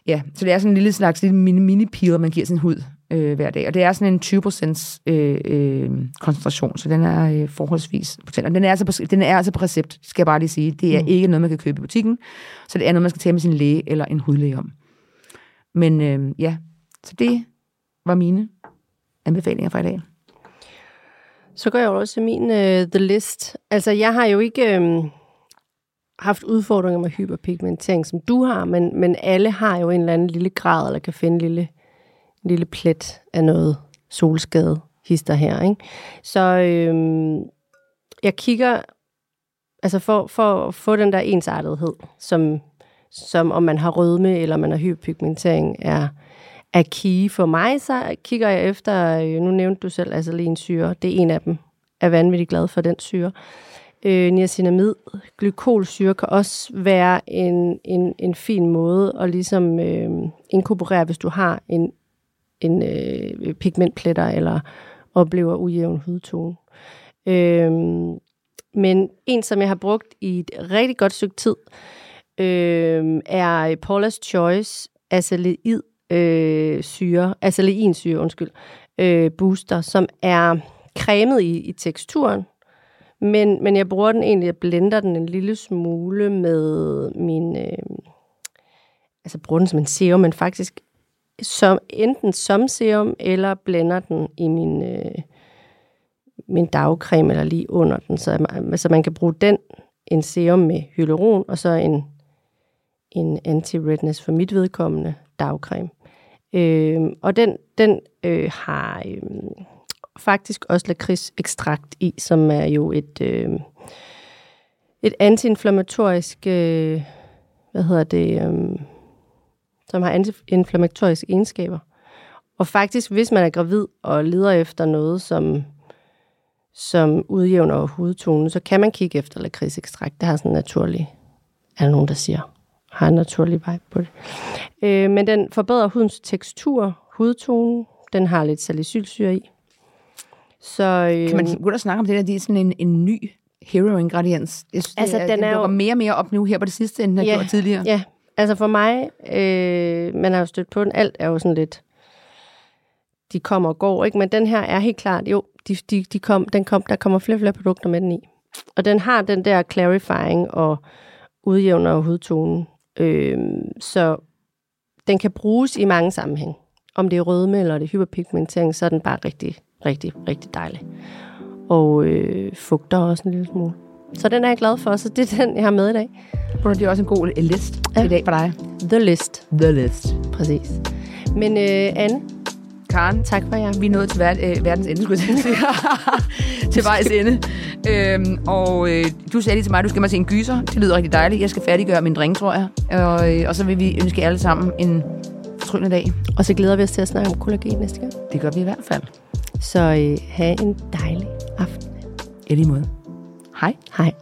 ja, så det er sådan en lille slags lille mini, mini peel, man giver sin hud øh, hver dag. Og det er sådan en 20% øh, øh, koncentration, så den er øh, forholdsvis potent. Og den er, altså på, den er altså på recept, skal jeg bare lige sige. Det er mm. ikke noget, man kan købe i butikken, så det er noget, man skal tage med sin læge eller en hudlæge om. Men øh, ja, så det var mine anbefalinger fra i dag. Så går jeg over til min uh, The List. Altså, jeg har jo ikke um, haft udfordringer med hyperpigmentering, som du har, men, men alle har jo en eller anden lille grad, eller kan finde en lille, en lille plet af noget solskade hister her. Ikke? Så øhm, jeg kigger, altså for, for at få den der ensartethed, som, som om man har rødme eller man har hyperpigmentering, er, er key for mig, så kigger jeg efter, øh, nu nævnte du selv altså syre, det er en af dem, er vanvittigt glad for den syre. Øh, niacinamid, glykolsyre kan også være en, en, en fin måde at ligesom øh, inkorporere, hvis du har en, en øh, pigmentpletter eller oplever ujævn hudtone. Øh, men en, som jeg har brugt i et rigtig godt stykke tid, øh, øh, er Paula's Choice aceleid øh, syre, syre, undskyld, øh, booster, som er cremet i, i teksturen, men, men jeg bruger den egentlig, jeg blender den en lille smule med min, øh, altså bruger den som en serum, men faktisk som, enten som serum, eller blender den i min, øh, min dagcreme, eller lige under den, så, så man kan bruge den, en serum med hyaluron, og så en, en anti-redness for mit vedkommende dagcreme. Øh, og den, den øh, har øh, faktisk også lakrids ekstrakt i, som er jo et, øh, et antiinflammatorisk, øh, hvad hedder det, øh, som har antiinflammatoriske egenskaber. Og faktisk, hvis man er gravid og leder efter noget, som, som udjævner hudtonen, så kan man kigge efter lakridsekstrakt. Det har sådan en naturlig, er der nogen, der siger, har en naturlig vibe på det. Øh, men den forbedrer hudens tekstur, hudtone, den har lidt salicylsyre i. Så, øh, kan man gå og snakke om det der, det er sådan en, en ny hero-ingrediens. Jeg synes, altså, det, den, den er jo mere og mere op nu her på det sidste, end den har ja, gjort tidligere. Ja, altså for mig, øh, man har jo stødt på den, alt er jo sådan lidt, de kommer og går, ikke? men den her er helt klart, jo, de, de, de kom, den kom, der kommer flere og flere produkter med den i. Og den har den der clarifying og udjævner hudtonen. Øh, så den kan bruges i mange sammenhæng. Om det er rødme eller det er hyperpigmentering, så er den bare rigtig rigtig, rigtig dejlig. Og øh, fugter også en lille smule. Så den er jeg glad for, så det er den, jeg har med i dag. Det er også en god list ja. i dag for dig. The List. The List. Præcis. Men øh, Anne, Karen, tak for jer. Vi er nået til ver- øh, verdens ende, skulle jeg sige. til vejs ende. Øhm, og øh, du sagde lige til mig, at du skal mig se en gyser. Det lyder rigtig dejligt. Jeg skal færdiggøre min drink, tror jeg. Og, øh, og så vil vi ønske alle sammen en fortryllende dag. Og så glæder vi os til at snakke om kollagen næste gang. Det gør vi i hvert fald. Så øh, have en dejlig aften. I lige måde. Hej. Hej.